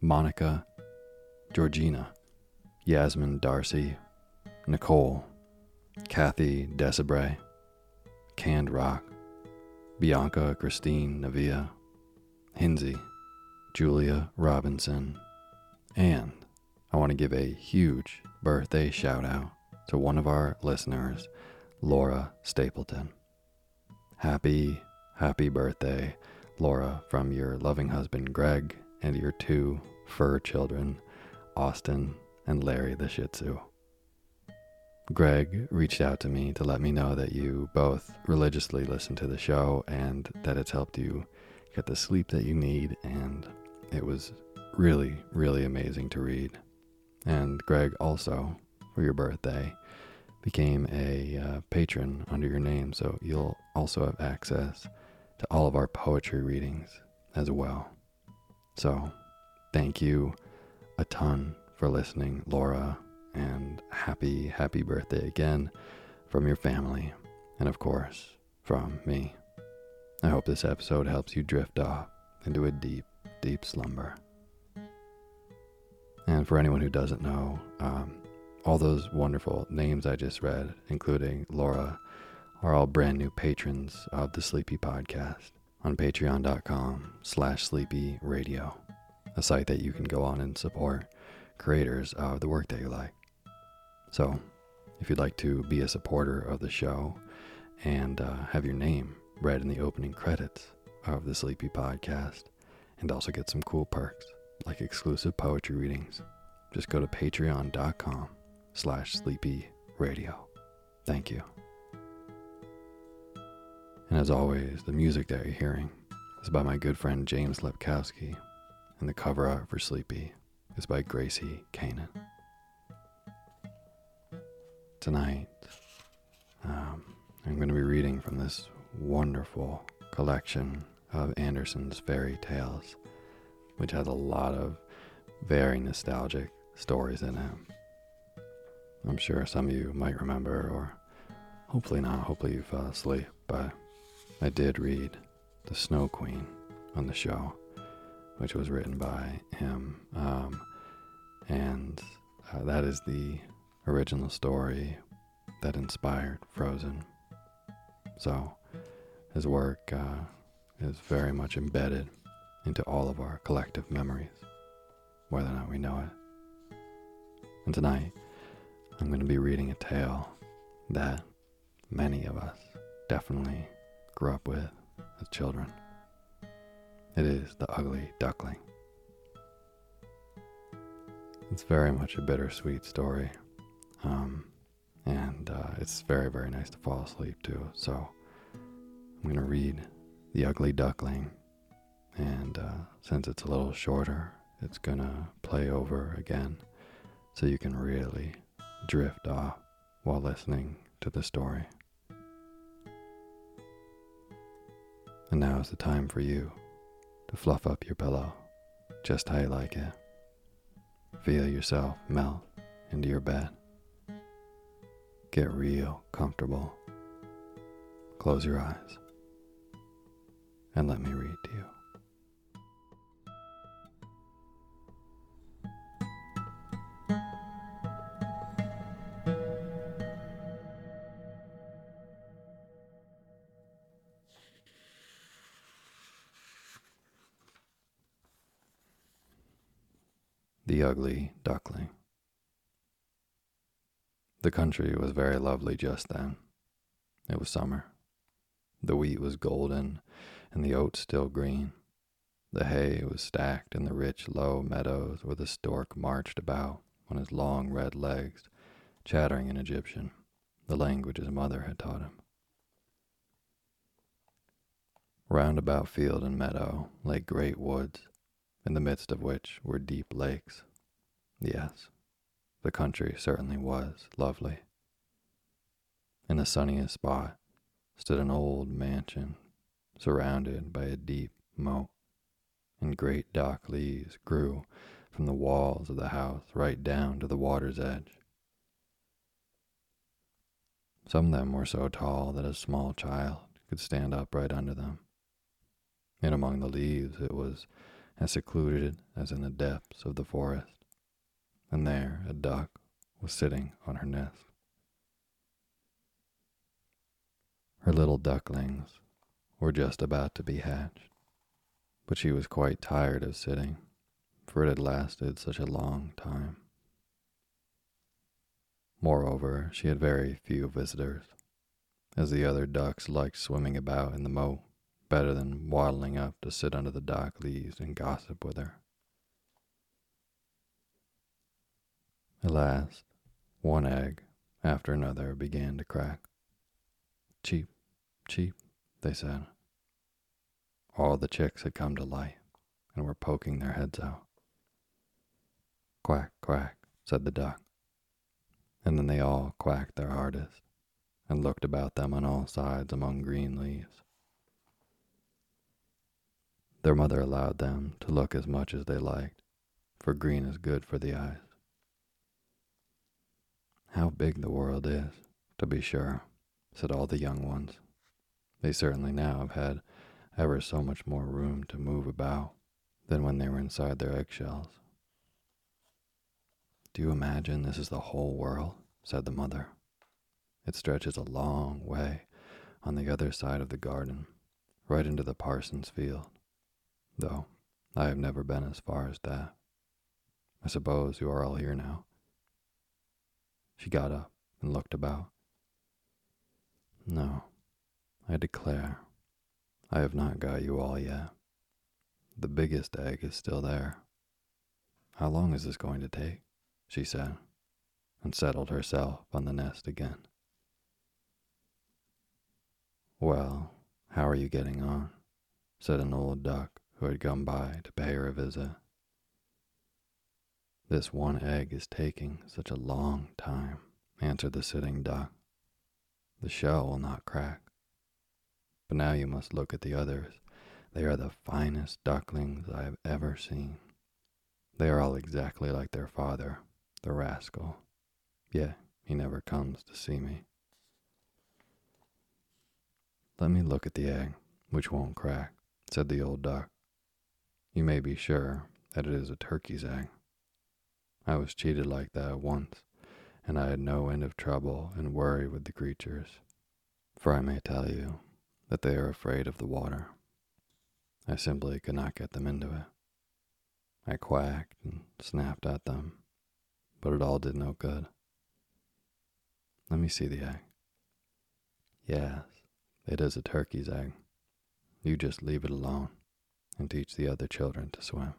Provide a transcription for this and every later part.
Monica, Georgina, Yasmin Darcy, Nicole, Kathy Desabray, Canned Rock, Bianca Christine Navia, Hinsey, Julia Robinson, and I want to give a huge birthday shout out to one of our listeners, Laura Stapleton. Happy, happy birthday, Laura, from your loving husband Greg and your two fur children, Austin and Larry the Shih Tzu. Greg reached out to me to let me know that you both religiously listen to the show and that it's helped you get the sleep that you need, and it was really, really amazing to read. And Greg also, for your birthday, became a uh, patron under your name, so you'll also have access to all of our poetry readings as well. So, thank you a ton for listening, Laura, and happy, happy birthday again from your family, and of course, from me. I hope this episode helps you drift off into a deep, deep slumber. And for anyone who doesn't know, um, all those wonderful names I just read, including Laura, are all brand new patrons of the Sleepy Podcast on patreon.com slash sleepy radio, a site that you can go on and support creators of the work that you like. So, if you'd like to be a supporter of the show and uh, have your name read in the opening credits of the Sleepy Podcast, and also get some cool perks like exclusive poetry readings, just go to patreon.com slash sleepy radio. Thank you. And as always, the music that you're hearing is by my good friend James Lepkowski, and the cover art for Sleepy is by Gracie Kanan. Tonight, um, I'm going to be reading from this wonderful collection of Andersen's fairy tales, which has a lot of very nostalgic stories in it. I'm sure some of you might remember, or hopefully not. Hopefully you fell asleep, but I did read The Snow Queen on the show, which was written by him. Um, and uh, that is the original story that inspired Frozen. So his work uh, is very much embedded into all of our collective memories, whether or not we know it. And tonight, I'm going to be reading a tale that many of us definitely grew up with as children. It is The Ugly Duckling. It's very much a bittersweet story. Um, and uh, it's very, very nice to fall asleep to. So I'm going to read The Ugly Duckling. And uh, since it's a little shorter, it's going to play over again so you can really drift off while listening to the story. And now is the time for you to fluff up your pillow just how you like it. Feel yourself melt into your bed. Get real comfortable. Close your eyes and let me read to you. The Ugly Duckling. The country was very lovely just then. It was summer. The wheat was golden and the oats still green. The hay was stacked in the rich, low meadows where the stork marched about on his long red legs, chattering in Egyptian, the language his mother had taught him. Round about field and meadow lay great woods, in the midst of which were deep lakes. Yes, the country certainly was lovely. In the sunniest spot stood an old mansion surrounded by a deep moat, and great dock leaves grew from the walls of the house right down to the water's edge. Some of them were so tall that a small child could stand upright under them. And among the leaves it was as secluded as in the depths of the forest. And there a duck was sitting on her nest. Her little ducklings were just about to be hatched, but she was quite tired of sitting, for it had lasted such a long time. Moreover, she had very few visitors, as the other ducks liked swimming about in the moat better than waddling up to sit under the dock leaves and gossip with her. At last, one egg after another began to crack. Cheep, cheep, they said. All the chicks had come to life and were poking their heads out. Quack, quack, said the duck. And then they all quacked their hardest and looked about them on all sides among green leaves. Their mother allowed them to look as much as they liked, for green is good for the eyes. How big the world is, to be sure, said all the young ones. They certainly now have had ever so much more room to move about than when they were inside their eggshells. Do you imagine this is the whole world? said the mother. It stretches a long way on the other side of the garden, right into the parson's field, though I have never been as far as that. I suppose you are all here now. She got up and looked about. No, I declare, I have not got you all yet. The biggest egg is still there. How long is this going to take? she said, and settled herself on the nest again. Well, how are you getting on? said an old duck who had come by to pay her a visit. This one egg is taking such a long time, answered the sitting duck. The shell will not crack. But now you must look at the others. They are the finest ducklings I have ever seen. They are all exactly like their father, the rascal. Yet he never comes to see me. Let me look at the egg, which won't crack, said the old duck. You may be sure that it is a turkey's egg. I was cheated like that once, and I had no end of trouble and worry with the creatures. For I may tell you that they are afraid of the water. I simply could not get them into it. I quacked and snapped at them, but it all did no good. Let me see the egg. Yes, it is a turkey's egg. You just leave it alone and teach the other children to swim.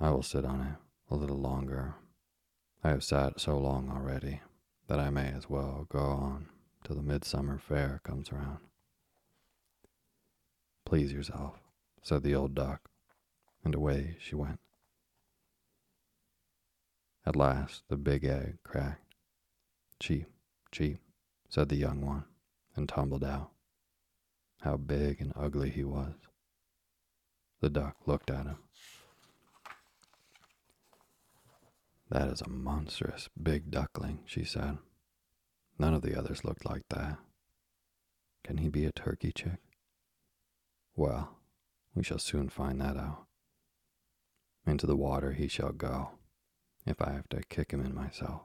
I will sit on it a little longer. I have sat so long already that I may as well go on till the midsummer fair comes around. Please yourself, said the old duck, and away she went. At last the big egg cracked. Cheep, cheep, said the young one, and tumbled out. How big and ugly he was. The duck looked at him. That is a monstrous big duckling, she said. None of the others looked like that. Can he be a turkey chick? Well, we shall soon find that out. Into the water he shall go, if I have to kick him in myself.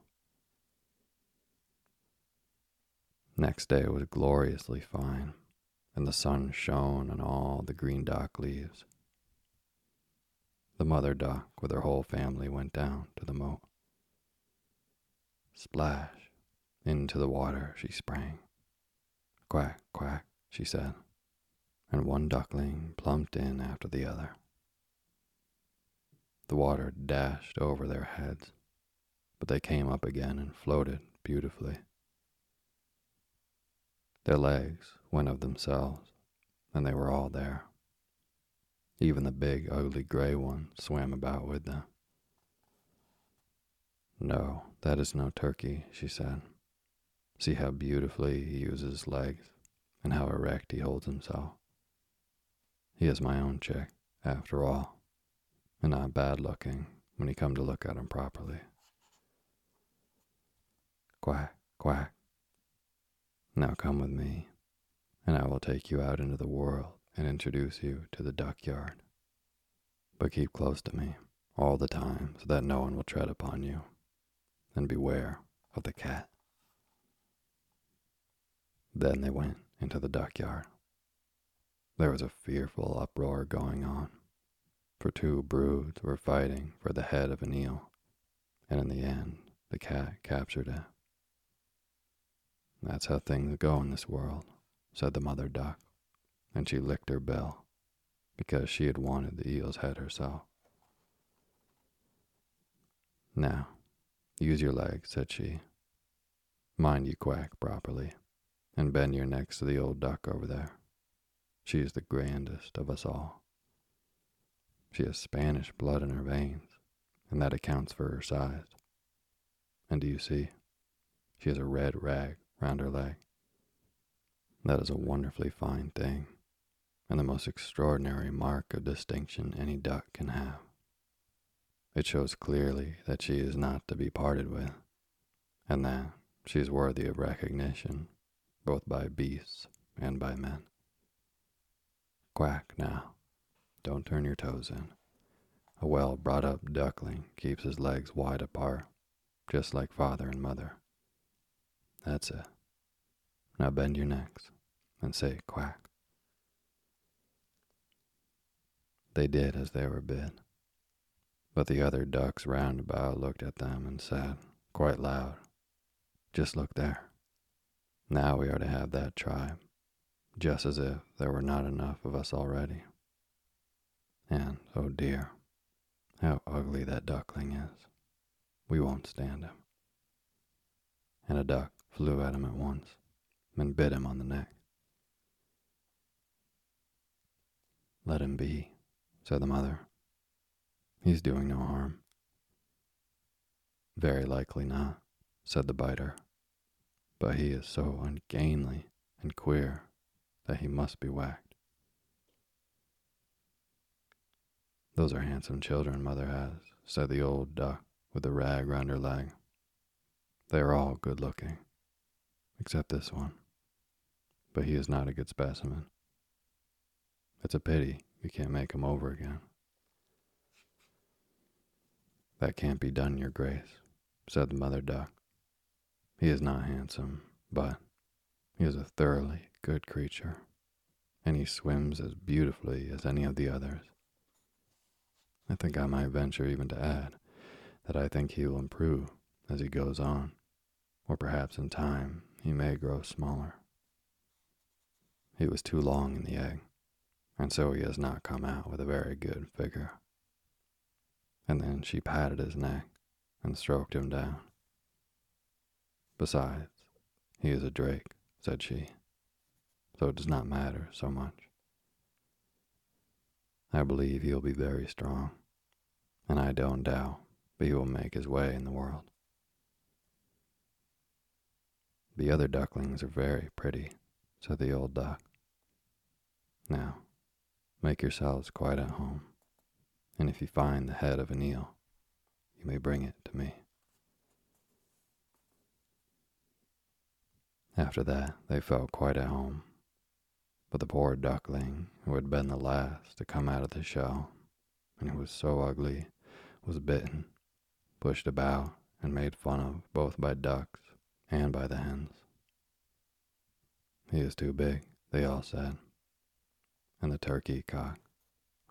Next day it was gloriously fine, and the sun shone on all the green dock leaves. The mother duck with her whole family went down to the moat. Splash! Into the water she sprang. Quack, quack, she said, and one duckling plumped in after the other. The water dashed over their heads, but they came up again and floated beautifully. Their legs went of themselves, and they were all there. Even the big, ugly gray one swam about with them. No, that is no turkey, she said. See how beautifully he uses his legs and how erect he holds himself. He is my own chick, after all, and not bad looking when you come to look at him properly. Quack, quack. Now come with me, and I will take you out into the world and introduce you to the duck yard. But keep close to me all the time so that no one will tread upon you. And beware of the cat. Then they went into the duck yard. There was a fearful uproar going on, for two broods were fighting for the head of an eel, and in the end the cat captured it. That's how things go in this world, said the mother duck and she licked her bill because she had wanted the eel's head herself. Now, use your legs, said she. Mind you quack properly, and bend your necks to the old duck over there. She is the grandest of us all. She has Spanish blood in her veins, and that accounts for her size. And do you see? She has a red rag round her leg. That is a wonderfully fine thing and the most extraordinary mark of distinction any duck can have. It shows clearly that she is not to be parted with, and that she is worthy of recognition both by beasts and by men. Quack now. Don't turn your toes in. A well brought up duckling keeps his legs wide apart, just like father and mother. That's it. Now bend your necks and say quack. They did as they were bid. But the other ducks round about looked at them and said, quite loud, Just look there. Now we are to have that tribe, just as if there were not enough of us already. And, oh dear, how ugly that duckling is. We won't stand him. And a duck flew at him at once and bit him on the neck. Let him be, said the mother. He's doing no harm. Very likely not, said the biter. But he is so ungainly and queer that he must be whacked. Those are handsome children mother has, said the old duck with the rag round her leg. They are all good looking, except this one. But he is not a good specimen. It's a pity we can't make him over again. That can't be done, Your Grace, said the mother duck. He is not handsome, but he is a thoroughly good creature, and he swims as beautifully as any of the others. I think I might venture even to add that I think he will improve as he goes on, or perhaps in time he may grow smaller. He was too long in the egg, and so he has not come out with a very good figure. And then she patted his neck and stroked him down. Besides, he is a drake, said she, so it does not matter so much. I believe he will be very strong, and I don't doubt but he will make his way in the world. The other ducklings are very pretty, said the old duck. Now, make yourselves quite at home, and if you find the head of an eel, you may bring it to me. After that, they felt quite at home, but the poor duckling, who had been the last to come out of the shell, and who was so ugly, was bitten pushed about and made fun of both by ducks and by the hens. He is too big, they all said. And the turkey cock,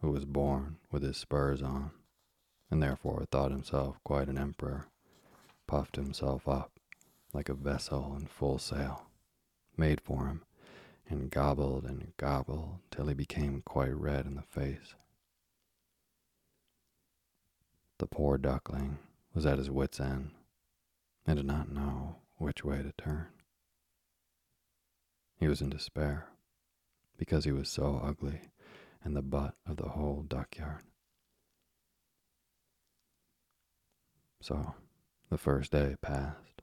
who was born with his spurs on, and therefore thought himself quite an emperor, puffed himself up like a vessel in full sail, made for him, and gobbled and gobbled till he became quite red in the face. The poor duckling was at his wits' end and did not know which way to turn. He was in despair because he was so ugly and the butt of the whole duckyard. So the first day passed,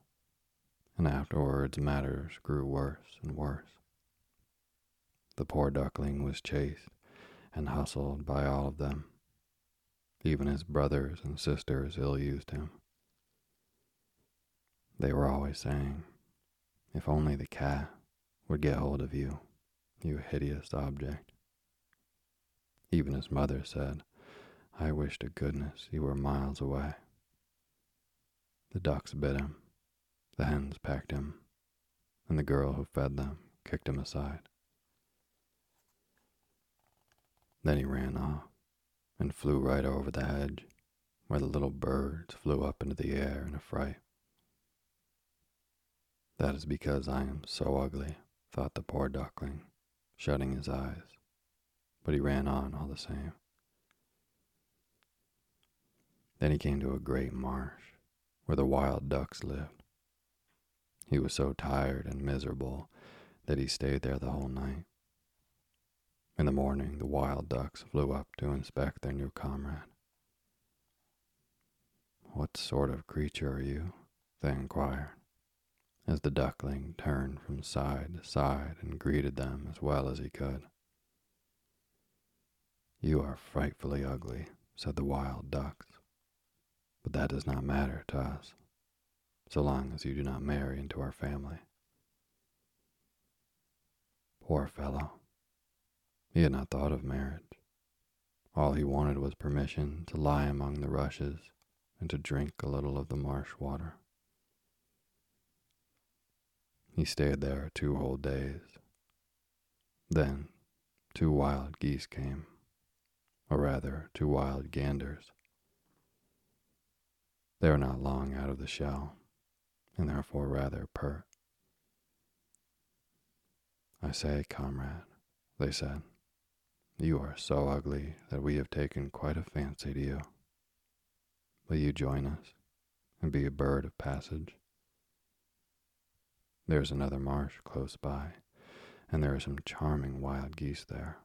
and afterwards matters grew worse and worse. The poor duckling was chased and hustled by all of them even his brothers and sisters ill used him. They were always saying, If only the cat would get hold of you, you hideous object. Even his mother said, I wish to goodness you were miles away. The ducks bit him, the hens pecked him, and the girl who fed them kicked him aside. Then he ran off and flew right over the hedge, where the little birds flew up into the air in a fright. That is because I am so ugly, thought the poor duckling, shutting his eyes, but he ran on all the same. Then he came to a great marsh where the wild ducks lived. He was so tired and miserable that he stayed there the whole night. In the morning, the wild ducks flew up to inspect their new comrade. What sort of creature are you? they inquired, as the duckling turned from side to side and greeted them as well as he could. You are frightfully ugly, said the wild ducks, but that does not matter to us, so long as you do not marry into our family. Poor fellow. He had not thought of marriage. All he wanted was permission to lie among the rushes and to drink a little of the marsh water. He stayed there two whole days. Then two wild geese came, or rather, two wild ganders. They are not long out of the shell, and therefore rather pert. I say, comrade, they said. You are so ugly that we have taken quite a fancy to you. Will you join us and be a bird of passage? There's another marsh close by, and there are some charming wild geese there.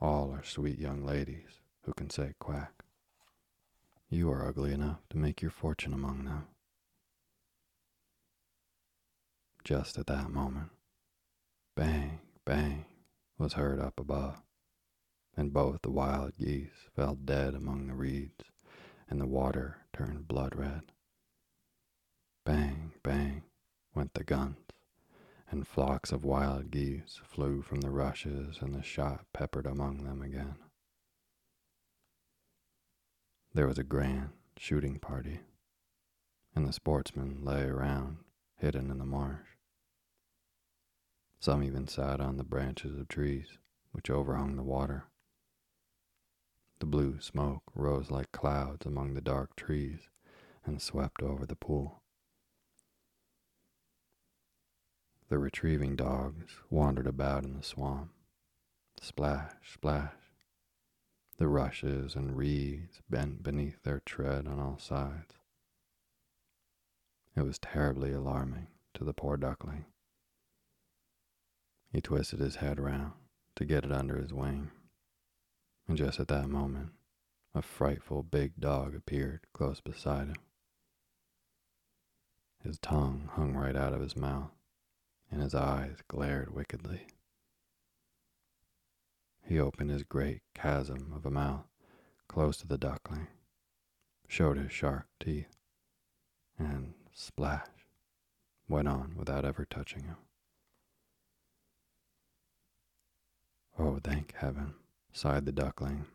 All are sweet young ladies who can say quack. You are ugly enough to make your fortune among them. Just at that moment, bang, bang, was heard up above, and both the wild geese fell dead among the reeds, and the water turned blood red. Bang, bang went the guns, and flocks of wild geese flew from the rushes, and the shot peppered among them again. There was a grand shooting party, and the sportsmen lay around, hidden in the marsh. Some even sat on the branches of trees which overhung the water. The blue smoke rose like clouds among the dark trees and swept over the pool. The retrieving dogs wandered about in the swamp. Splash, splash. The rushes and reeds bent beneath their tread on all sides. It was terribly alarming to the poor duckling. He twisted his head round to get it under his wing, and just at that moment, a frightful big dog appeared close beside him. His tongue hung right out of his mouth, and his eyes glared wickedly. He opened his great chasm of a mouth close to the duckling, showed his sharp teeth, and splash went on without ever touching him. Oh, thank heaven, sighed the duckling.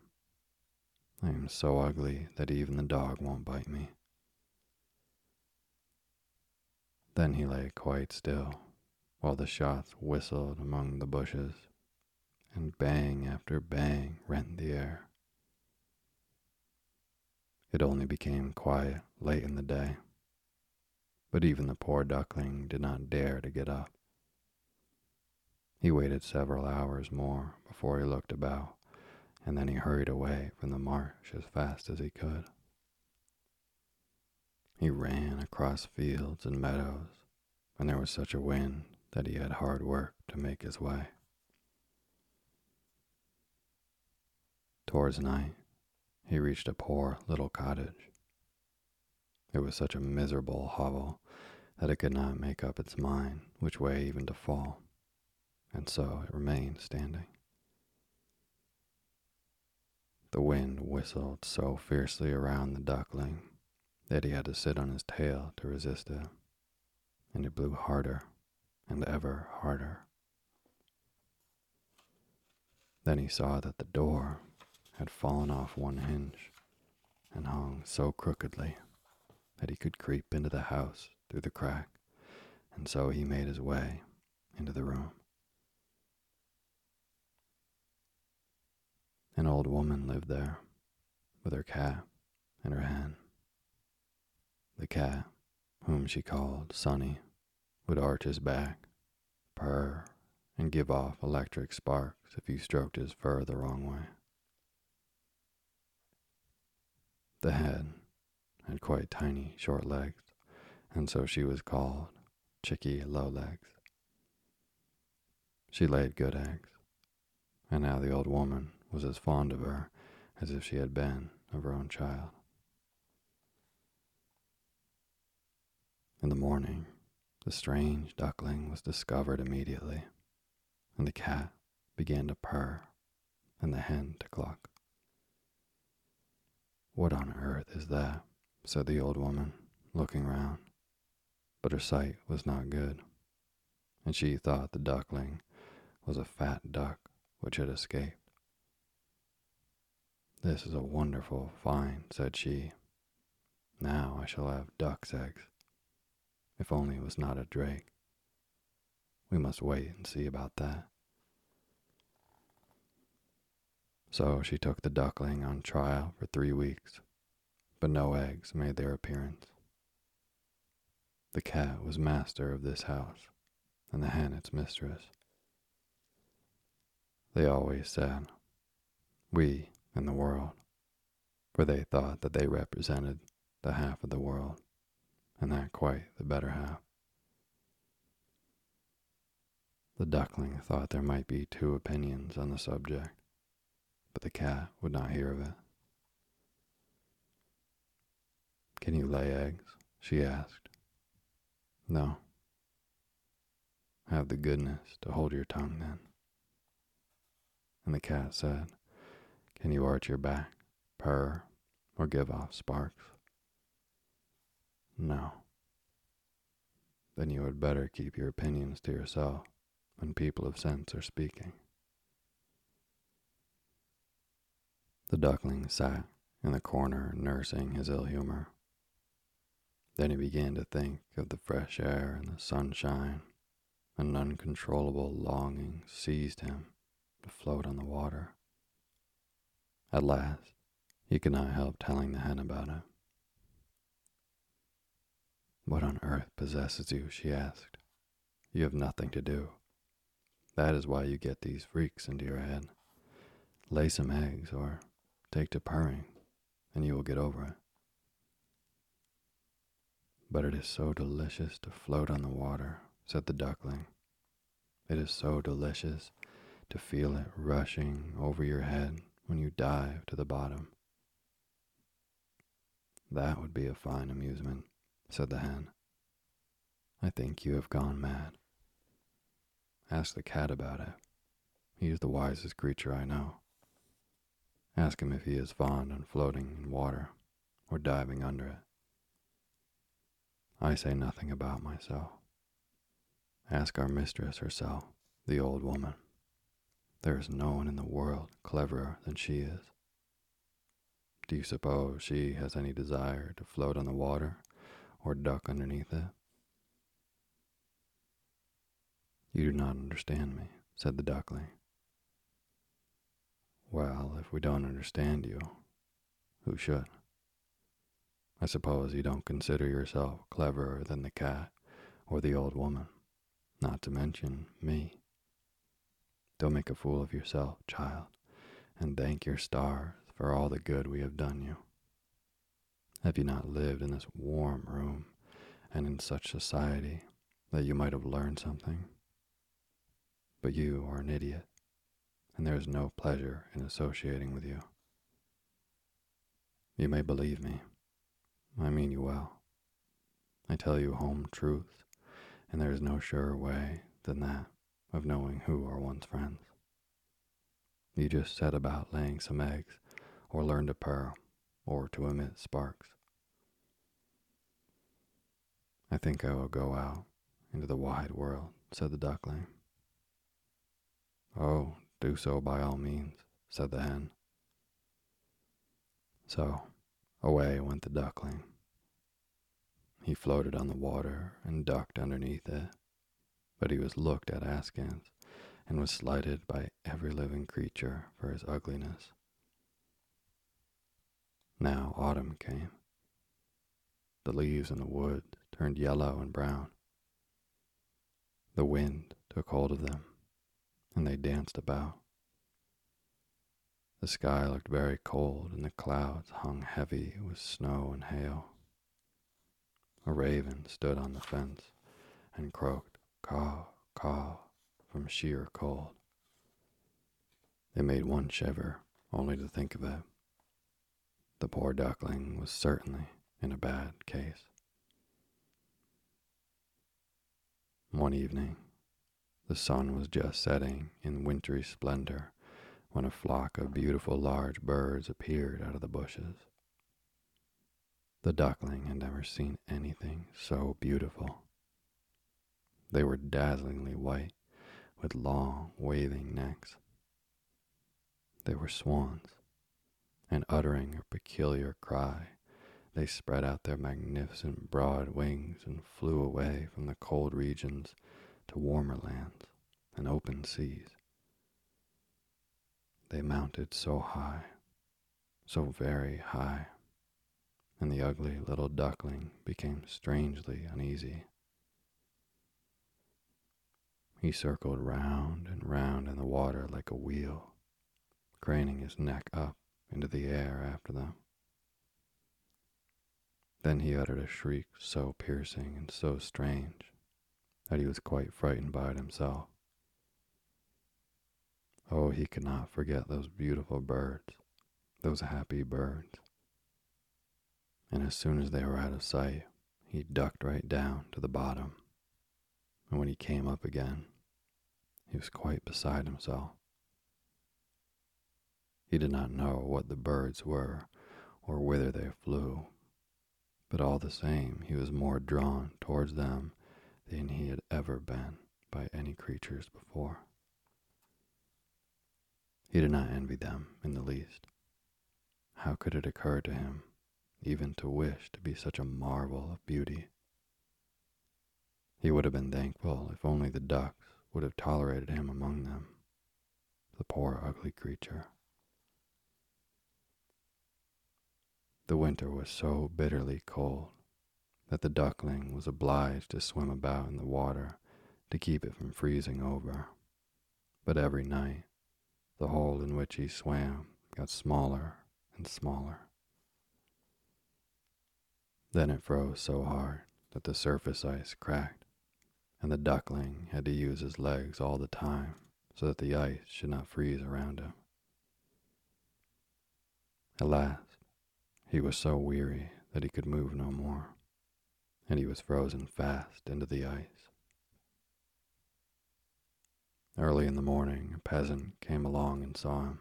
I am so ugly that even the dog won't bite me. Then he lay quite still while the shots whistled among the bushes and bang after bang rent the air. It only became quiet late in the day, but even the poor duckling did not dare to get up. He waited several hours more before he looked about, and then he hurried away from the marsh as fast as he could. He ran across fields and meadows, and there was such a wind that he had hard work to make his way. Towards night, he reached a poor little cottage. It was such a miserable hovel that it could not make up its mind which way even to fall and so it remained standing. The wind whistled so fiercely around the duckling that he had to sit on his tail to resist it, and it blew harder and ever harder. Then he saw that the door had fallen off one hinge and hung so crookedly that he could creep into the house through the crack, and so he made his way into the room. An old woman lived there with her cat and her hen. The cat, whom she called Sonny, would arch his back, purr, and give off electric sparks if you stroked his fur the wrong way. The hen had quite tiny, short legs, and so she was called Chicky Lowlegs. She laid good eggs, and now the old woman was as fond of her as if she had been of her own child. In the morning, the strange duckling was discovered immediately, and the cat began to purr and the hen to cluck. What on earth is that? said the old woman, looking round. But her sight was not good, and she thought the duckling was a fat duck which had escaped. This is a wonderful find, said she. Now I shall have duck's eggs. If only it was not a drake. We must wait and see about that. So she took the duckling on trial for three weeks, but no eggs made their appearance. The cat was master of this house, and the hen its mistress. They always said, We in the world, for they thought that they represented the half of the world, and that quite the better half. The duckling thought there might be two opinions on the subject, but the cat would not hear of it. Can you lay eggs? she asked. No. Have the goodness to hold your tongue then. And the cat said, can you arch your back, purr, or give off sparks? No. Then you had better keep your opinions to yourself when people of sense are speaking. The duckling sat in the corner nursing his ill humor. Then he began to think of the fresh air and the sunshine. An uncontrollable longing seized him to float on the water. At last, he could not help telling the hen about it. What on earth possesses you? she asked. You have nothing to do. That is why you get these freaks into your head. Lay some eggs or take to purring, and you will get over it. But it is so delicious to float on the water, said the duckling. It is so delicious to feel it rushing over your head when you dive to the bottom. That would be a fine amusement, said the hen. I think you have gone mad. Ask the cat about it. He is the wisest creature I know. Ask him if he is fond of floating in water or diving under it. I say nothing about myself. Ask our mistress herself, the old woman. There is no one in the world cleverer than she is. Do you suppose she has any desire to float on the water or duck underneath it? You do not understand me, said the duckling. Well, if we don't understand you, who should? I suppose you don't consider yourself cleverer than the cat or the old woman, not to mention me. Don't make a fool of yourself, child, and thank your stars for all the good we have done you. Have you not lived in this warm room and in such society that you might have learned something? But you are an idiot, and there is no pleasure in associating with you. You may believe me I mean you well. I tell you home truths, and there is no surer way than that of knowing who are one's friends. You just set about laying some eggs, or learn to purr, or to emit sparks. I think I will go out into the wide world, said the duckling. Oh, do so by all means, said the hen. So Away went the duckling. He floated on the water and ducked underneath it, but he was looked at askance and was slighted by every living creature for his ugliness. Now autumn came. The leaves in the woods turned yellow and brown. The wind took hold of them, and they danced about. The sky looked very cold, and the clouds hung heavy with snow and hail. A raven stood on the fence and croaked caw, caw from sheer cold. It made one shiver only to think of it. The poor duckling was certainly in a bad case. One evening, the sun was just setting in wintry splendor when a flock of beautiful large birds appeared out of the bushes. The duckling had never seen anything so beautiful. They were dazzlingly white with long, waving necks. They were swans, and uttering a peculiar cry, they spread out their magnificent broad wings and flew away from the cold regions to warmer lands and open seas. They mounted so high, so very high, and the ugly little duckling became strangely uneasy. He circled round and round in the water like a wheel, craning his neck up into the air after them. Then he uttered a shriek so piercing and so strange that he was quite frightened by it himself. Oh, he could not forget those beautiful birds, those happy birds. And as soon as they were out of sight, he ducked right down to the bottom. And when he came up again, he was quite beside himself. He did not know what the birds were or whither they flew, but all the same he was more drawn towards them than he had ever been by any creatures before. He did not envy them in the least. how could it occur to him even to wish to be such a marvel of beauty? He would have been thankful if only the ducks would have tolerated him among them. The poor ugly creature. The winter was so bitterly cold that the duckling was obliged to swim about in the water to keep it from freezing over. But every night, the hole in which he swam got smaller and smaller. Then it froze so hard that the surface ice cracked, and the duckling had to use his legs all the time so that the ice should not freeze around him. At last, he was so weary that he could move no more, and he was frozen fast into the ice. Early in the morning, a peasant came along and saw him.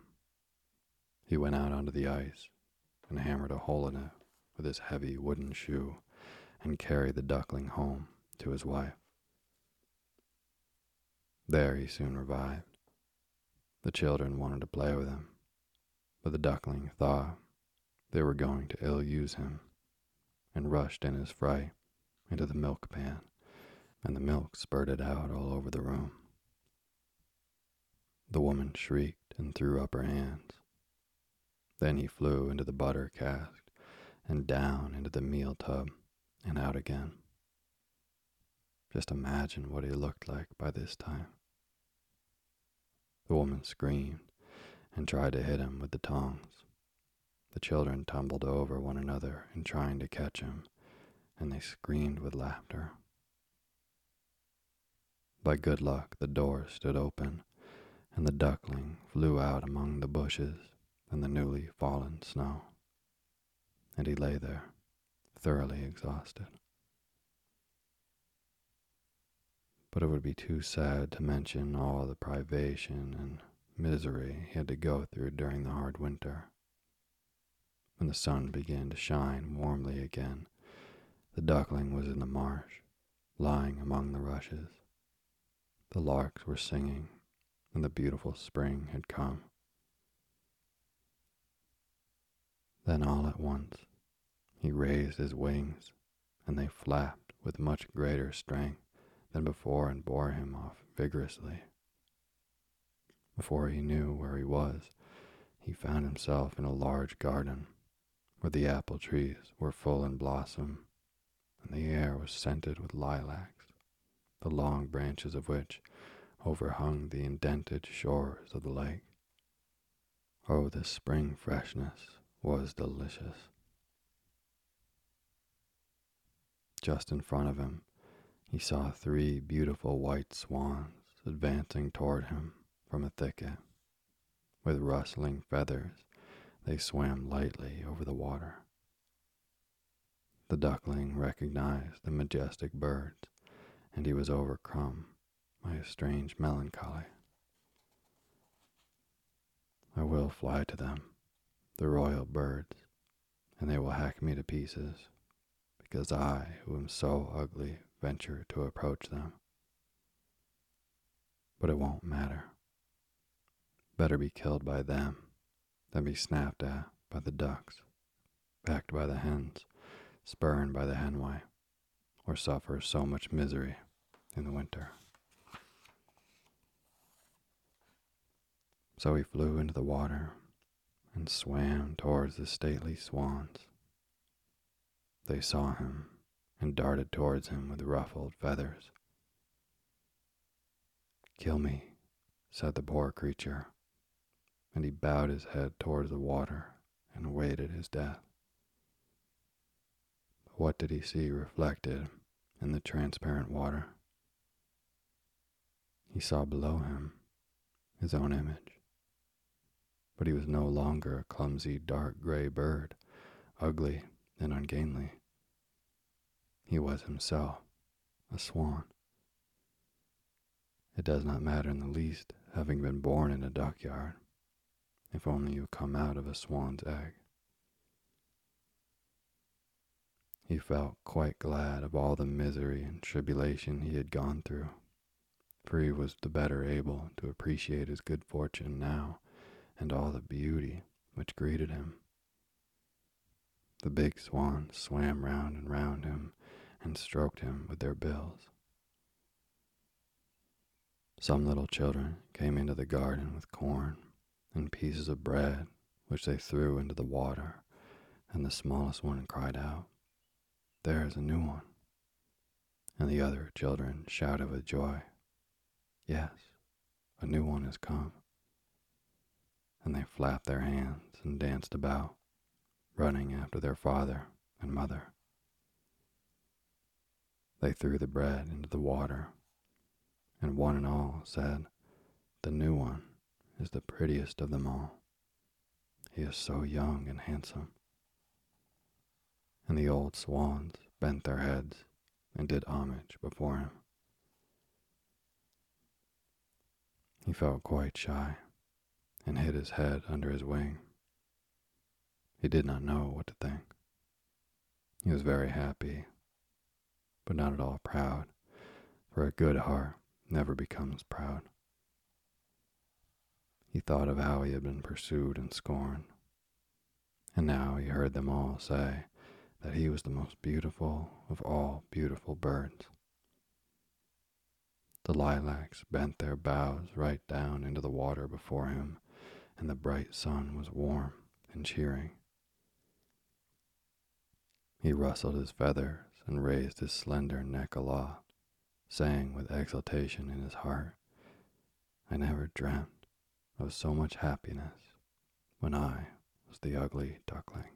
He went out onto the ice and hammered a hole in it with his heavy wooden shoe and carried the duckling home to his wife. There he soon revived. The children wanted to play with him, but the duckling thought they were going to ill use him and rushed in his fright into the milk pan, and the milk spurted out all over the room. The woman shrieked and threw up her hands. Then he flew into the butter cask and down into the meal tub and out again. Just imagine what he looked like by this time. The woman screamed and tried to hit him with the tongs. The children tumbled over one another in trying to catch him, and they screamed with laughter. By good luck, the door stood open, and the duckling flew out among the bushes and the newly fallen snow. And he lay there, thoroughly exhausted. But it would be too sad to mention all the privation and misery he had to go through during the hard winter. When the sun began to shine warmly again, the duckling was in the marsh, lying among the rushes. The larks were singing, and the beautiful spring had come. Then all at once he raised his wings, and they flapped with much greater strength than before and bore him off vigorously. Before he knew where he was, he found himself in a large garden where the apple trees were full in blossom, and the air was scented with lilacs, the long branches of which overhung the indented shores of the lake. Oh, the spring freshness was delicious. Just in front of him, he saw three beautiful white swans advancing toward him from a thicket. With rustling feathers, they swam lightly over the water. The duckling recognized the majestic birds, and he was overcome by a strange melancholy. I will fly to them, the royal birds, and they will hack me to pieces, because I, who am so ugly, venture to approach them. But it won't matter. Better be killed by them than be snapped at by the ducks, backed by the hens, spurned by the henwife, or suffer so much misery in the winter. So he flew into the water and swam towards the stately swans. They saw him and darted towards him with ruffled feathers. Kill me, said the poor creature, and he bowed his head towards the water and awaited his death. But what did he see reflected in the transparent water? He saw below him his own image but he was no longer a clumsy dark gray bird, ugly and ungainly. He was himself a swan. It does not matter in the least having been born in a duckyard, if only you come out of a swan's egg. He felt quite glad of all the misery and tribulation he had gone through, for he was the better able to appreciate his good fortune now and all the beauty which greeted him. The big swans swam round and round him and stroked him with their bills. Some little children came into the garden with corn and pieces of bread, which they threw into the water, and the smallest one cried out, There is a new one. And the other children shouted with joy, Yes, a new one has come. And they flapped their hands and danced about running after their father and mother. They threw the bread into the water, and one and all said, The new one is the prettiest of them all. He is so young and handsome. And the old swans bent their heads and did homage before him. He felt quite shy and hid his head under his wing. He did not know what to think. He was very happy, but not at all proud, for a good heart never becomes proud. He thought of how he had been pursued and scorned, and now he heard them all say that he was the most beautiful of all beautiful birds. The lilacs bent their boughs right down into the water before him, and the bright sun was warm and cheering. He rustled his feathers and raised his slender neck aloft, saying with exultation in his heart, I never dreamt of so much happiness when I was the ugly duckling.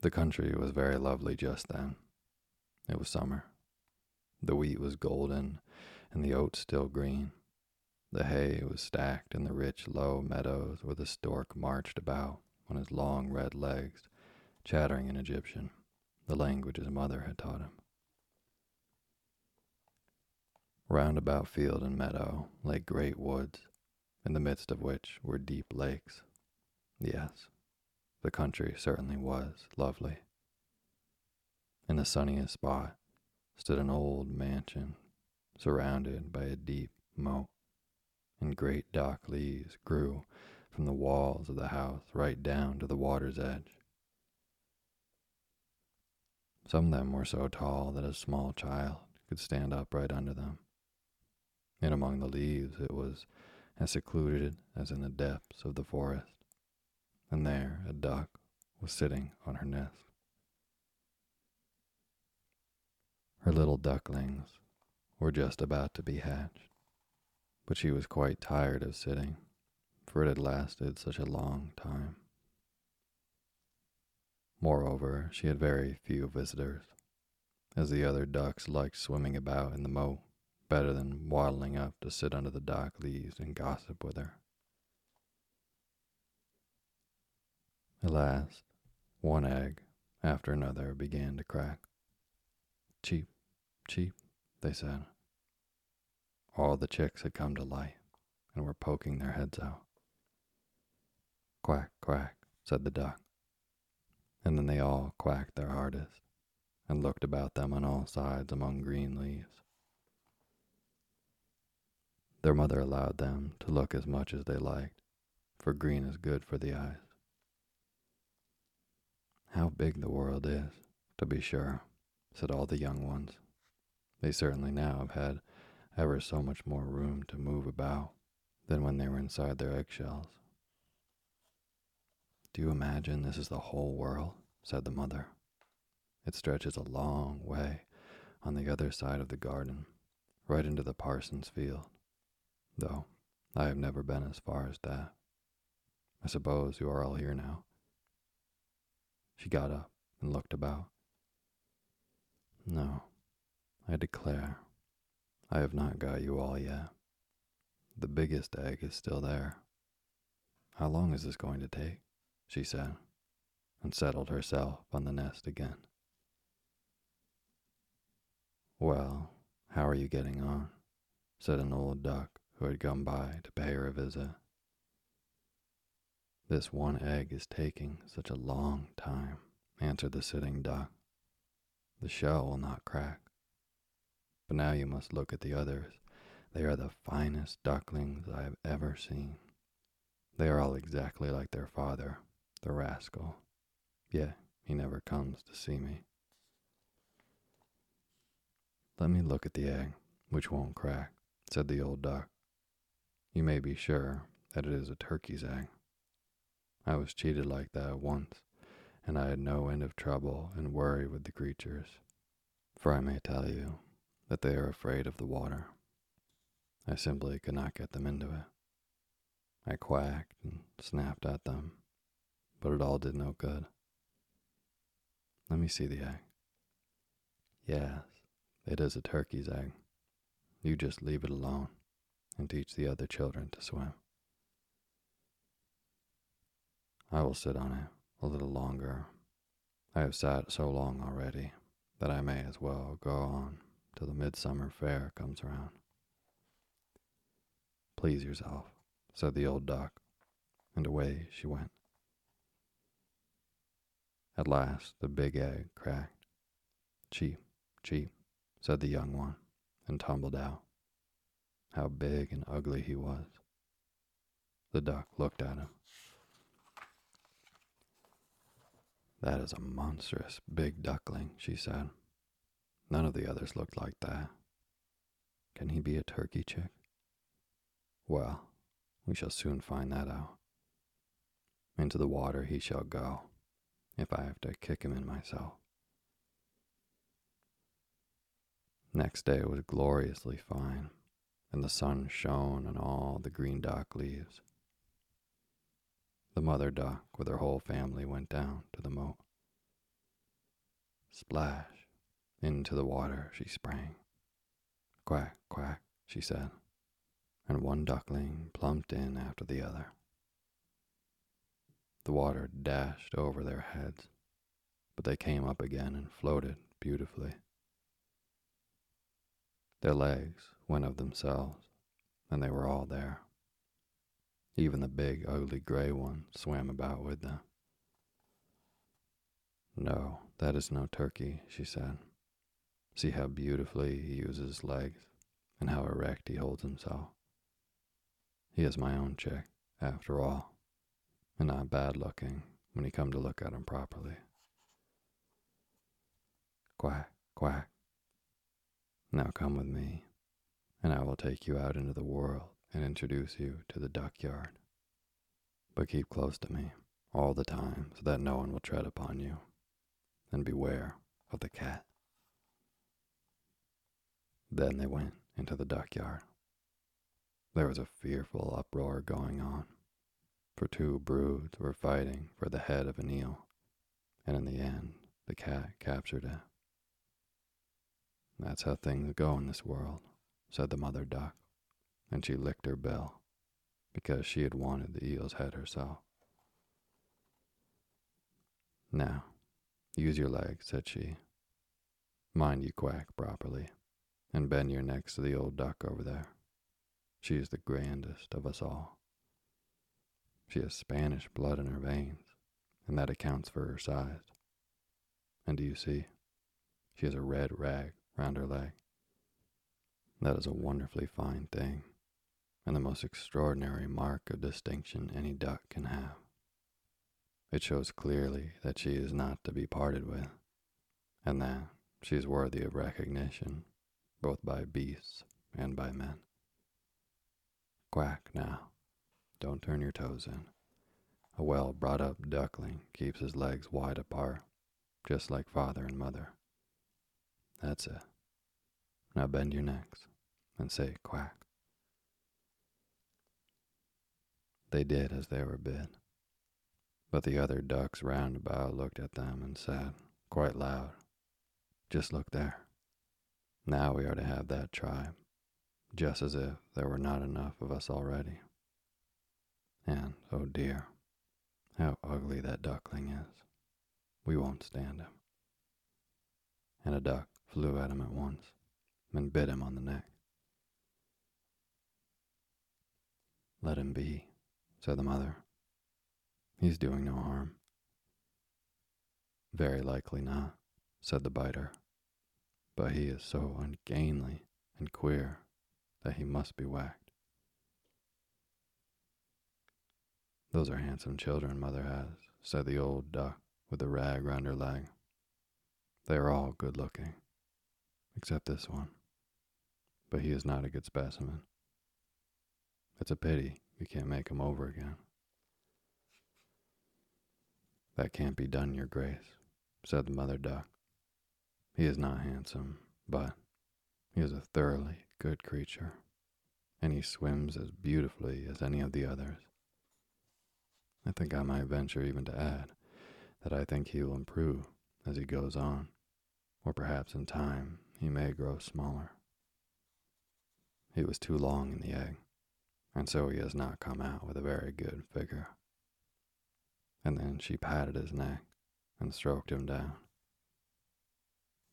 The country was very lovely just then. It was summer. The wheat was golden and the oats still green. The hay was stacked in the rich, low meadows where the stork marched about on his long red legs, chattering in Egyptian, the language his mother had taught him. Round about field and meadow lay great woods, in the midst of which were deep lakes. Yes, the country certainly was lovely. In the sunniest spot stood an old mansion surrounded by a deep moat and great dock leaves grew from the walls of the house right down to the water's edge. Some of them were so tall that a small child could stand upright under them. And among the leaves it was as secluded as in the depths of the forest. And there a duck was sitting on her nest. Her little ducklings were just about to be hatched but she was quite tired of sitting, for it had lasted such a long time. Moreover, she had very few visitors, as the other ducks liked swimming about in the moat better than waddling up to sit under the dock leaves and gossip with her. At last, one egg after another began to crack. Cheep, cheep, they said. All the chicks had come to life and were poking their heads out. Quack, quack, said the duck. And then they all quacked their hardest and looked about them on all sides among green leaves. Their mother allowed them to look as much as they liked, for green is good for the eyes. How big the world is, to be sure, said all the young ones. They certainly now have had ever so much more room to move about than when they were inside their eggshells. Do you imagine this is the whole world? said the mother. It stretches a long way on the other side of the garden, right into the parson's field, though I have never been as far as that. I suppose you are all here now. She got up and looked about. No, I declare I have not got you all yet. The biggest egg is still there. How long is this going to take? she said, and settled herself on the nest again. Well, how are you getting on? said an old duck who had come by to pay her a visit. This one egg is taking such a long time, answered the sitting duck. The shell will not crack. But now you must look at the others. They are the finest ducklings I have ever seen. They are all exactly like their father, the rascal. Yet he never comes to see me. Let me look at the egg, which won't crack, said the old duck. You may be sure that it is a turkey's egg. I was cheated like that once, and I had no end of trouble and worry with the creatures, for I may tell you that they are afraid of the water. I simply could not get them into it. I quacked and snapped at them, but it all did no good. Let me see the egg. Yes, it is a turkey's egg. You just leave it alone and teach the other children to swim. I will sit on it a little longer. I have sat so long already that I may as well go on till the midsummer fair comes around. Please yourself, said the old duck, and away she went. At last the big egg cracked. Cheep, cheep, said the young one, and tumbled out. How big and ugly he was. The duck looked at him. That is a monstrous big duckling, she said. None of the others looked like that. Can he be a turkey chick? Well, we shall soon find that out. Into the water he shall go, if I have to kick him in myself. Next day it was gloriously fine, and the sun shone on all the green dock leaves. The mother duck with her whole family went down to the moat. Splash! Into the water she sprang. Quack, quack, she said, and one duckling plumped in after the other. The water dashed over their heads, but they came up again and floated beautifully. Their legs went of themselves, and they were all there. Even the big, ugly gray one swam about with them. No, that is no turkey, she said. See how beautifully he uses his legs and how erect he holds himself. He is my own chick, after all, and not bad looking when you come to look at him properly. Quack, quack. Now come with me, and I will take you out into the world and introduce you to the duck yard. But keep close to me all the time so that no one will tread upon you. And beware of the cat. Then they went into the duck yard. There was a fearful uproar going on, for two broods were fighting for the head of an eel, and in the end the cat captured it. That's how things go in this world, said the mother duck and she licked her bill because she had wanted the eel's head herself. Now, use your legs, said she. Mind you quack properly, and bend your necks to the old duck over there. She is the grandest of us all. She has Spanish blood in her veins, and that accounts for her size. And do you see? She has a red rag round her leg. That is a wonderfully fine thing and the most extraordinary mark of distinction any duck can have. It shows clearly that she is not to be parted with, and that she is worthy of recognition both by beasts and by men. Quack now. Don't turn your toes in. A well brought up duckling keeps his legs wide apart, just like father and mother. That's it. Now bend your necks and say quack. They did as they were bid. But the other ducks round about looked at them and said, quite loud, Just look there. Now we are to have that tribe, just as if there were not enough of us already. And, oh dear, how ugly that duckling is. We won't stand him. And a duck flew at him at once and bit him on the neck. Let him be, said the mother. He's doing no harm. Very likely not, said the biter, but he is so ungainly and queer that he must be whacked. Those are handsome children mother has, said the old duck with the rag round her leg. They are all good looking, except this one. But he is not a good specimen. It's a pity we can't make him over again. That can't be done, Your Grace, said the mother duck. He is not handsome, but he is a thoroughly good creature, and he swims as beautifully as any of the others. I think I might venture even to add that I think he will improve as he goes on, or perhaps in time he may grow smaller. He was too long in the egg, and so he has not come out with a very good figure. And then she patted his neck and stroked him down.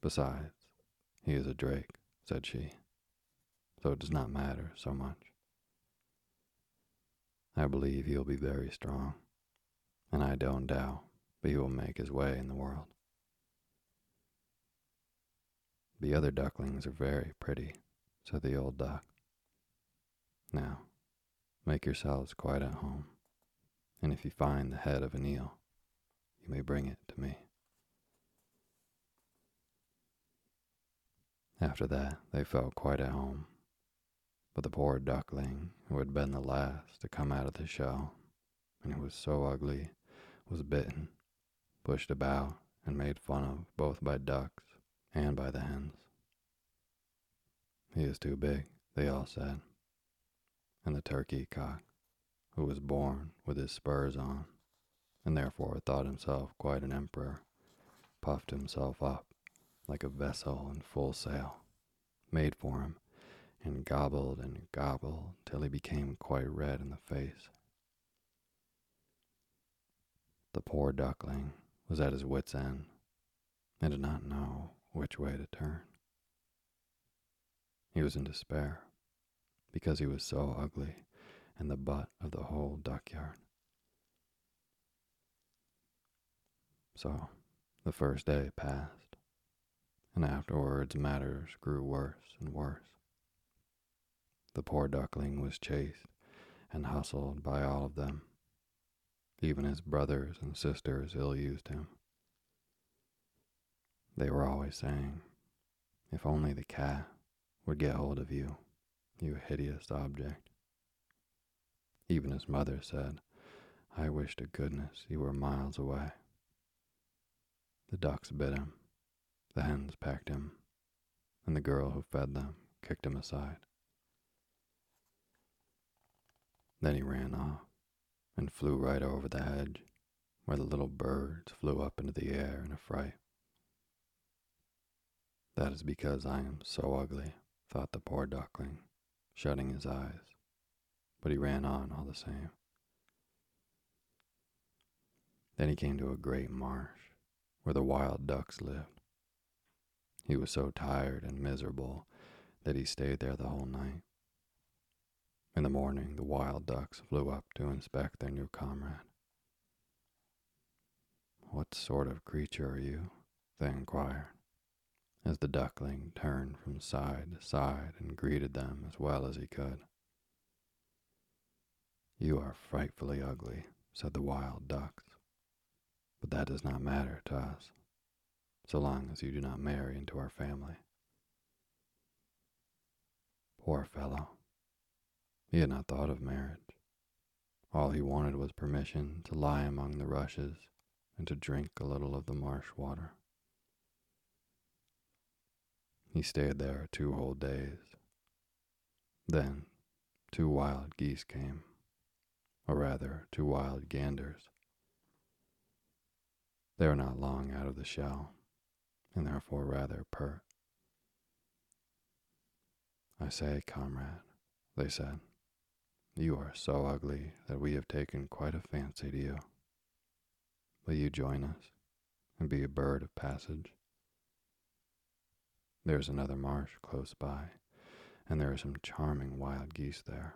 Besides, he is a drake, said she, so it does not matter so much. I believe he will be very strong, and I don't doubt but he will make his way in the world. The other ducklings are very pretty, said the old duck. Now, make yourselves quite at home, and if you find the head of an eel, you may bring it to me. After that, they felt quite at home. But the poor duckling, who had been the last to come out of the shell, and who was so ugly, was bitten, pushed about, and made fun of both by ducks and by the hens. He is too big, they all said. And the turkey cock, who was born with his spurs on, and therefore thought himself quite an emperor, puffed himself up like a vessel in full sail, made for him, and gobbled and gobbled till he became quite red in the face. The poor duckling was at his wits' end and did not know which way to turn. He was in despair because he was so ugly and the butt of the whole duck yard. So the first day passed and afterwards matters grew worse and worse. The poor duckling was chased and hustled by all of them. Even his brothers and sisters ill used him. They were always saying, If only the cat would get hold of you, you hideous object. Even his mother said, I wish to goodness you were miles away. The ducks bit him, the hens pecked him, and the girl who fed them kicked him aside. Then he ran off and flew right over the hedge, where the little birds flew up into the air in a fright. That is because I am so ugly, thought the poor duckling, shutting his eyes, but he ran on all the same. Then he came to a great marsh where the wild ducks lived. He was so tired and miserable that he stayed there the whole night. In the morning, the wild ducks flew up to inspect their new comrade. What sort of creature are you? they inquired, as the duckling turned from side to side and greeted them as well as he could. You are frightfully ugly, said the wild ducks, but that does not matter to us so long as you do not marry into our family. Poor fellow. He had not thought of marriage. All he wanted was permission to lie among the rushes and to drink a little of the marsh water. He stayed there two whole days. Then two wild geese came, or rather, two wild ganders. They are not long out of the shell and therefore rather pert. I say, comrade, they said, you are so ugly that we have taken quite a fancy to you. Will you join us and be a bird of passage? There is another marsh close by, and there are some charming wild geese there.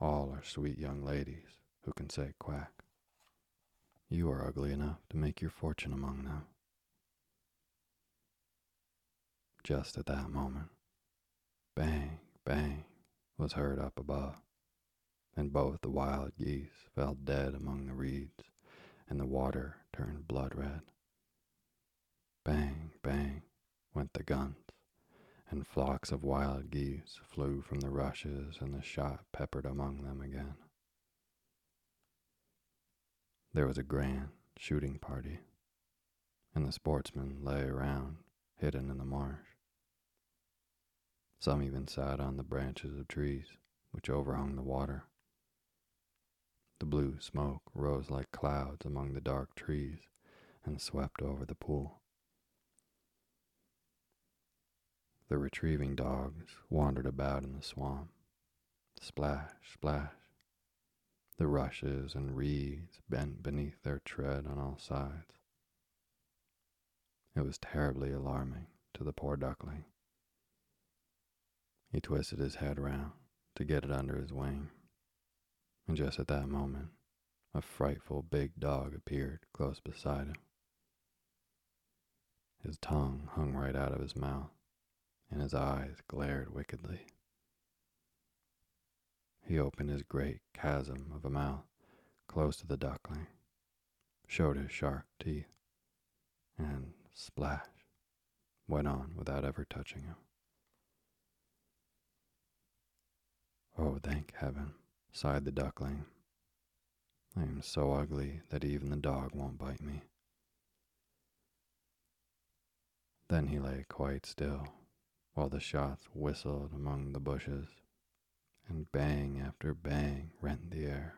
All are sweet young ladies who can say quack. You are ugly enough to make your fortune among them. Just at that moment, bang, bang was heard up above, and both the wild geese fell dead among the reeds, and the water turned blood red. Bang, bang went the guns, and flocks of wild geese flew from the rushes, and the shot peppered among them again. There was a grand shooting party, and the sportsmen lay around, hidden in the marsh. Some even sat on the branches of trees which overhung the water. The blue smoke rose like clouds among the dark trees and swept over the pool. The retrieving dogs wandered about in the swamp. Splash, splash. The rushes and reeds bent beneath their tread on all sides. It was terribly alarming to the poor duckling. He twisted his head round to get it under his wing, and just at that moment, a frightful big dog appeared close beside him. His tongue hung right out of his mouth, and his eyes glared wickedly. He opened his great chasm of a mouth close to the duckling, showed his sharp teeth, and splash went on without ever touching him. Oh, thank heaven, sighed the duckling. I am so ugly that even the dog won't bite me. Then he lay quite still while the shots whistled among the bushes, and bang after bang rent the air.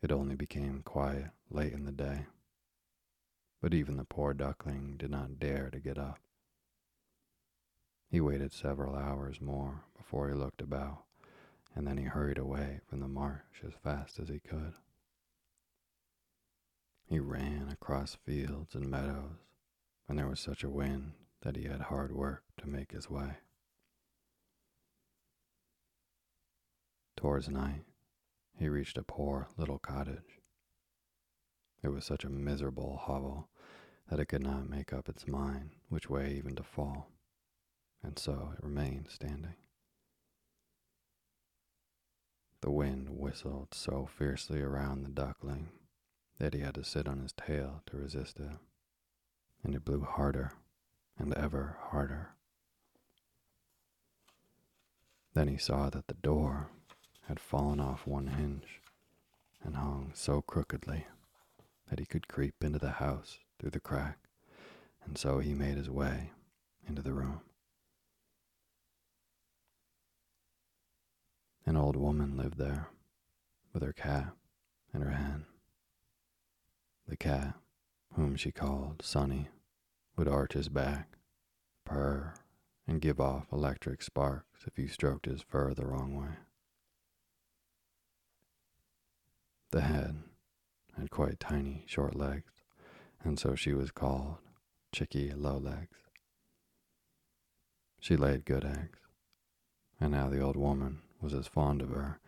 It only became quiet late in the day, but even the poor duckling did not dare to get up. He waited several hours more before he looked about, and then he hurried away from the marsh as fast as he could. He ran across fields and meadows, and there was such a wind that he had hard work to make his way. Towards night, he reached a poor little cottage. It was such a miserable hovel that it could not make up its mind which way even to fall, and so it remained standing. The wind whistled so fiercely around the duckling that he had to sit on his tail to resist it, and it blew harder and ever harder. Then he saw that the door had fallen off one hinge and hung so crookedly that he could creep into the house through the crack, and so he made his way into the room. An old woman lived there with her cat and her hen. The cat, whom she called Sonny, would arch his back, purr, and give off electric sparks if you stroked his fur the wrong way. The hen had quite tiny, short legs, and so she was called Chicky Lowlegs. She laid good eggs, and now the old woman was as fond of her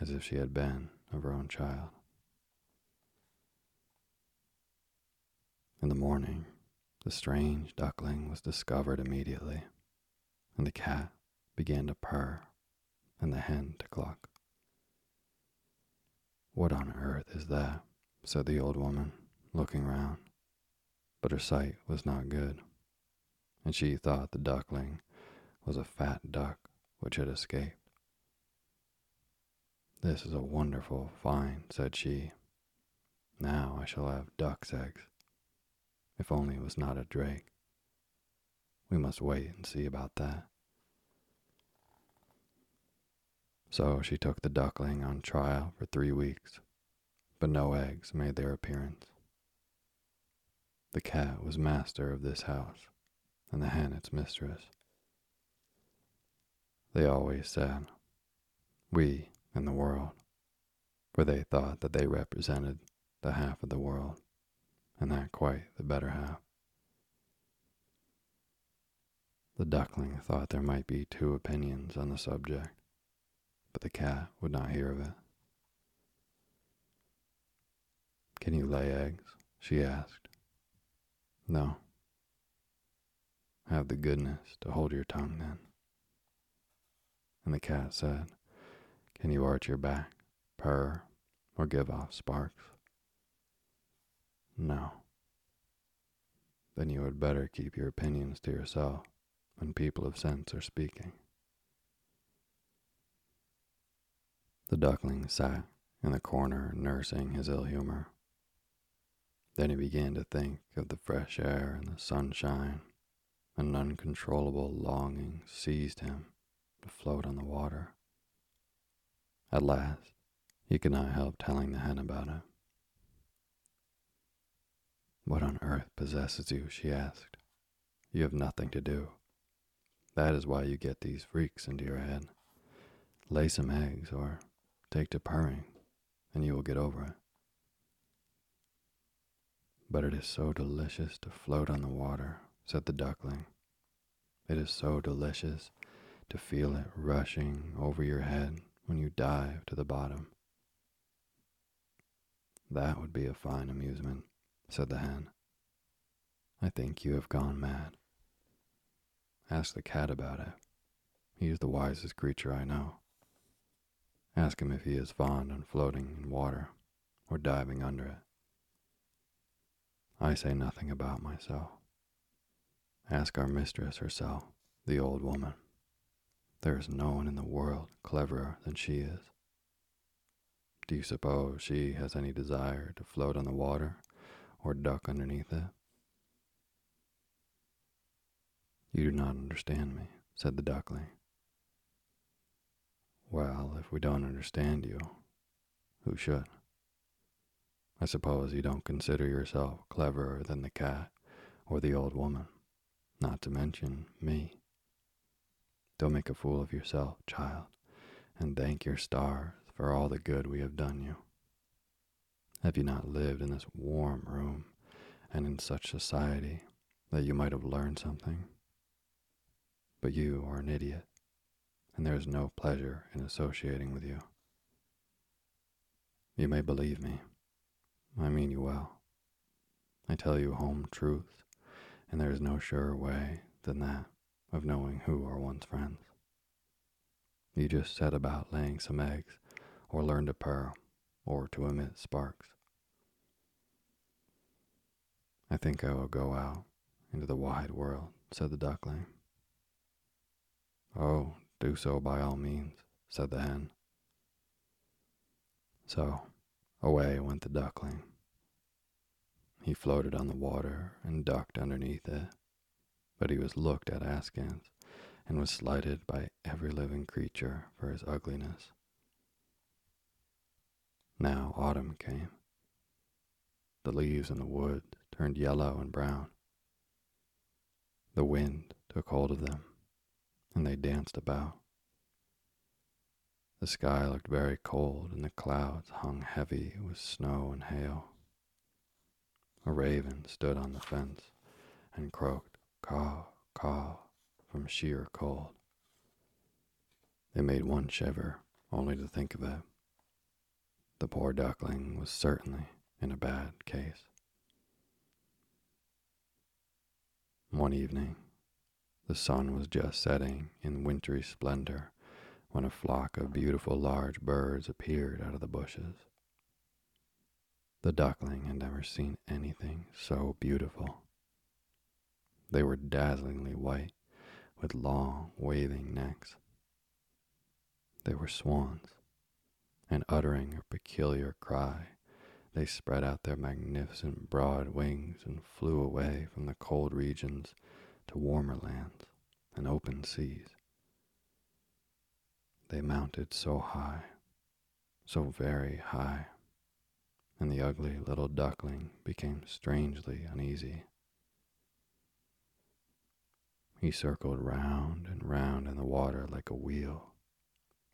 as if she had been of her own child. In the morning, the strange duckling was discovered immediately, and the cat began to purr and the hen to cluck. What on earth is that? said the old woman, looking round. But her sight was not good, and she thought the duckling was a fat duck which had escaped. This is a wonderful find, said she. Now I shall have duck's eggs. If only it was not a drake. We must wait and see about that. So she took the duckling on trial for three weeks, but no eggs made their appearance. The cat was master of this house, and the hen its mistress. They always said, We and the world, for they thought that they represented the half of the world and that quite the better half. The duckling thought there might be two opinions on the subject, but the cat would not hear of it. Can you lay eggs? she asked. No. Have the goodness to hold your tongue then. And the cat said, Can you arch your back, purr, or give off sparks? No. Then you had better keep your opinions to yourself when people of sense are speaking. The duckling sat in the corner nursing his ill humor. Then he began to think of the fresh air and the sunshine. An uncontrollable longing seized him to float on the water. At last, he could not help telling the hen about it. What on earth possesses you? she asked. You have nothing to do. That is why you get these freaks into your head. Lay some eggs or take to purring, and you will get over it. But it is so delicious to float on the water, said the duckling. It is so delicious to feel it rushing over your head when you dive to the bottom. That would be a fine amusement, said the hen. I think you have gone mad. Ask the cat about it. He is the wisest creature I know. Ask him if he is fond of floating in water or diving under it. I say nothing about myself. Ask our mistress herself, the old woman. There is no one in the world cleverer than she is. Do you suppose she has any desire to float on the water or duck underneath it? You do not understand me, said the duckling. Well, if we don't understand you, who should? I suppose you don't consider yourself cleverer than the cat or the old woman, not to mention me. Don't make a fool of yourself, child, and thank your stars for all the good we have done you. Have you not lived in this warm room and in such society that you might have learned something? But you are an idiot and there is no pleasure in associating with you. You may believe me. I mean you well. I tell you home truths, and there is no surer way than that of knowing who are one's friends. You just set about laying some eggs, or learn to purr, or to emit sparks. I think I will go out into the wide world, said the duckling. Oh, do so by all means, said the hen. So away went the duckling. He floated on the water and ducked underneath it, but he was looked at askance and was slighted by every living creature for his ugliness. Now autumn came. The leaves in the woods turned yellow and brown. The wind took hold of them and they danced about. The sky looked very cold, and the clouds hung heavy with snow and hail. A raven stood on the fence and croaked caw, caw from sheer cold. It made one shiver only to think of it. The poor duckling was certainly in a bad case. One evening, the sun was just setting in wintry splendor when a flock of beautiful large birds appeared out of the bushes. The duckling had never seen anything so beautiful. They were dazzlingly white, with long, waving necks. They were swans, and uttering a peculiar cry, they spread out their magnificent broad wings and flew away from the cold regions to warmer lands and open seas. They mounted so high, so very high, and the ugly little duckling became strangely uneasy. He circled round and round in the water like a wheel,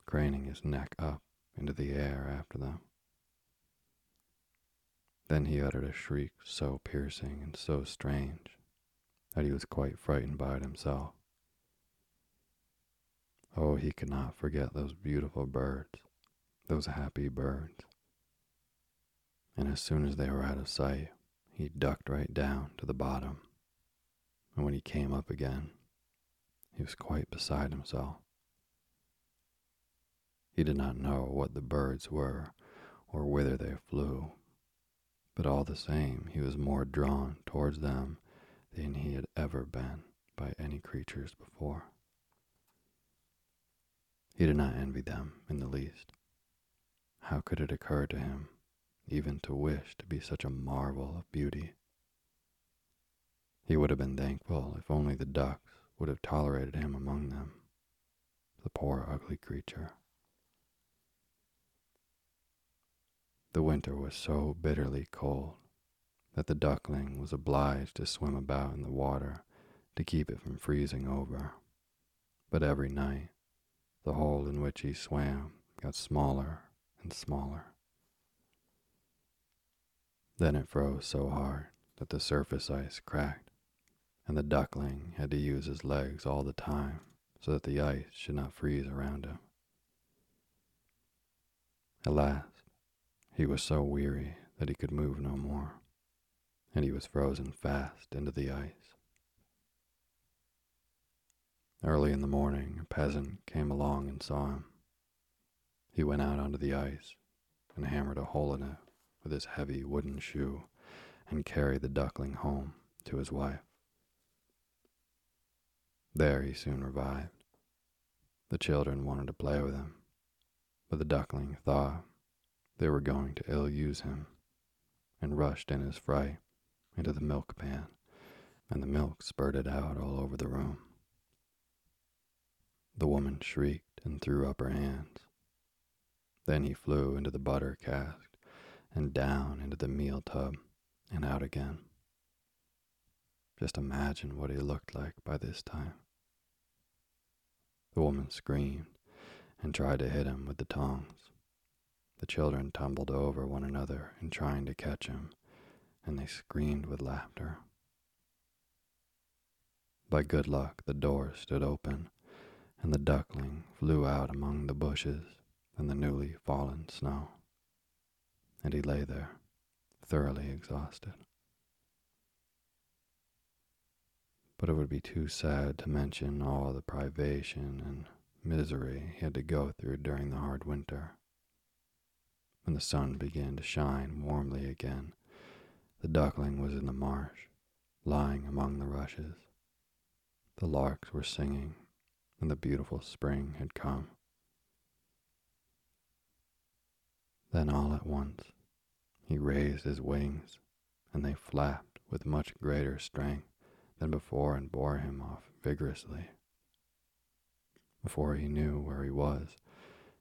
craning his neck up into the air after them. Then he uttered a shriek so piercing and so strange that he was quite frightened by it himself. Oh, he could not forget those beautiful birds, those happy birds. And as soon as they were out of sight, he ducked right down to the bottom. And when he came up again, he was quite beside himself. He did not know what the birds were or whither they flew, but all the same he was more drawn towards them than he had ever been by any creatures before. He did not envy them in the least. How could it occur to him even to wish to be such a marvel of beauty? He would have been thankful if only the ducks would have tolerated him among them, the poor ugly creature. The winter was so bitterly cold that the duckling was obliged to swim about in the water to keep it from freezing over. But every night, the hole in which he swam got smaller and smaller. Then it froze so hard that the surface ice cracked, and the duckling had to use his legs all the time so that the ice should not freeze around him. At last, he was so weary that he could move no more, and he was frozen fast into the ice. Early in the morning, a peasant came along and saw him. He went out onto the ice and hammered a hole in it with his heavy wooden shoe and carried the duckling home to his wife. There he soon revived. The children wanted to play with him, but the duckling thought they were going to ill use him, and rushed in his fright into the milk pan, and the milk spurted out all over the room. The woman shrieked and threw up her hands. Then he flew into the butter cask and down into the meal tub and out again. Just imagine what he looked like by this time. The woman screamed and tried to hit him with the tongs. The children tumbled over one another in trying to catch him, and they screamed with laughter. By good luck, the door stood open, and the duckling flew out among the bushes and the newly fallen snow. And he lay there, thoroughly exhausted. But it would be too sad to mention all the privation and misery he had to go through during the hard winter. When the sun began to shine warmly again, the duckling was in the marsh, lying among the rushes. The larks were singing, and the beautiful spring had come. Then all at once he raised his wings, and they flapped with much greater strength than before and bore him off vigorously. Before he knew where he was,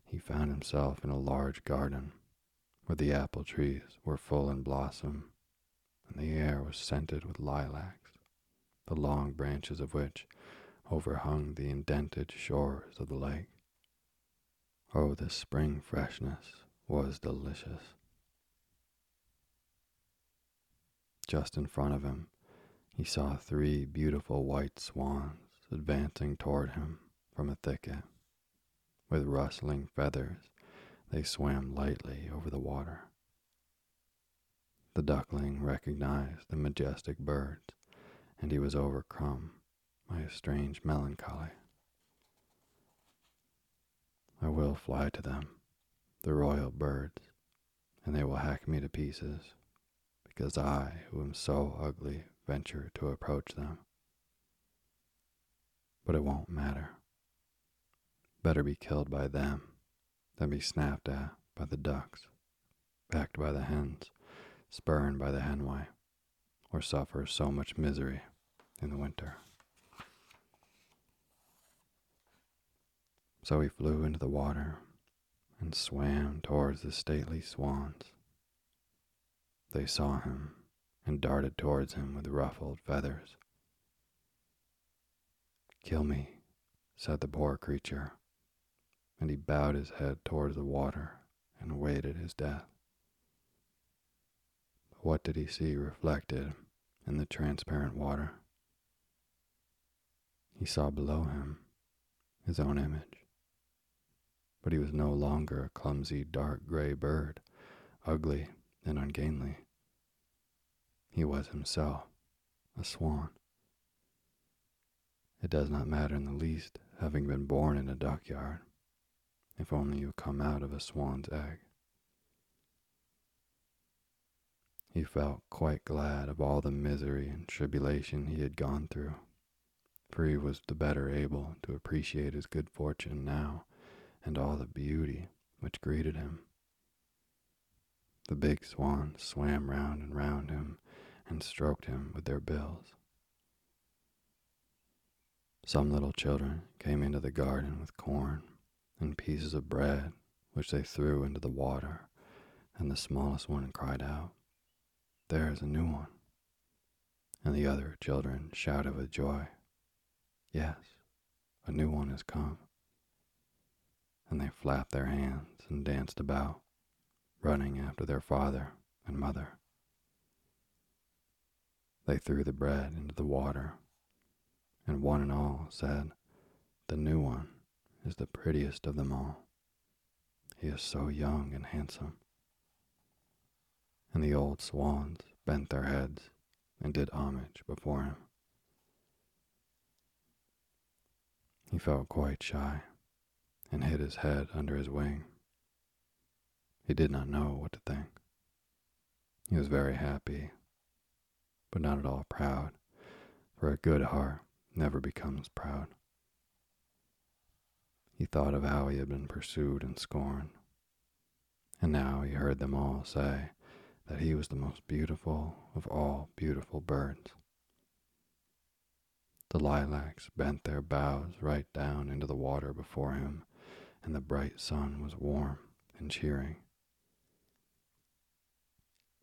he found himself in a large garden where the apple trees were full in blossom, and the air was scented with lilacs, the long branches of which overhung the indented shores of the lake. Oh, the spring freshness was delicious. Just in front of him, he saw three beautiful white swans advancing toward him from a thicket, with rustling feathers they swam lightly over the water. The duckling recognized the majestic birds, and he was overcome by a strange melancholy. I will fly to them, the royal birds, and they will hack me to pieces, because I, who am so ugly, venture to approach them. But it won't matter. Better be killed by them than be snapped at by the ducks, backed by the hens, spurned by the henwife, or suffer so much misery in the winter. So he flew into the water and swam towards the stately swans. They saw him and darted towards him with ruffled feathers. Kill me, said the poor creature, and he bowed his head towards the water and awaited his death. But what did he see reflected in the transparent water? He saw below him his own image, but he was no longer a clumsy dark gray bird, ugly and ungainly. He was himself a swan. It does not matter in the least having been born in a dockyard if only you come out of a swan's egg. He felt quite glad of all the misery and tribulation he had gone through, for he was the better able to appreciate his good fortune now and all the beauty which greeted him. The big swans swam round and round him and stroked him with their bills. Some little children came into the garden with corn and pieces of bread, which they threw into the water, and the smallest one cried out, There is a new one. And the other children shouted with joy, Yes, a new one has come. And they flapped their hands and danced about, running after their father and mother. They threw the bread into the water and one and all said, The new one is the prettiest of them all. He is so young and handsome. And the old swans bent their heads and did homage before him. He felt quite shy and hid his head under his wing. He did not know what to think. He was very happy, but not at all proud, for a good heart never becomes proud. He thought of how he had been pursued and scorned, and now he heard them all say that he was the most beautiful of all beautiful birds. The lilacs bent their boughs right down into the water before him, and the bright sun was warm and cheering.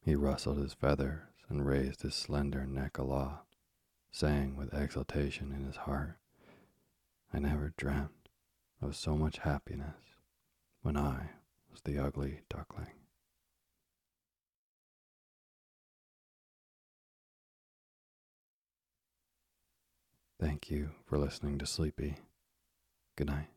He rustled his feathers and raised his slender neck aloft saying with exultation in his heart, I never dreamt of so much happiness when I was the ugly duckling. Thank you for listening to Sleepy. Good night.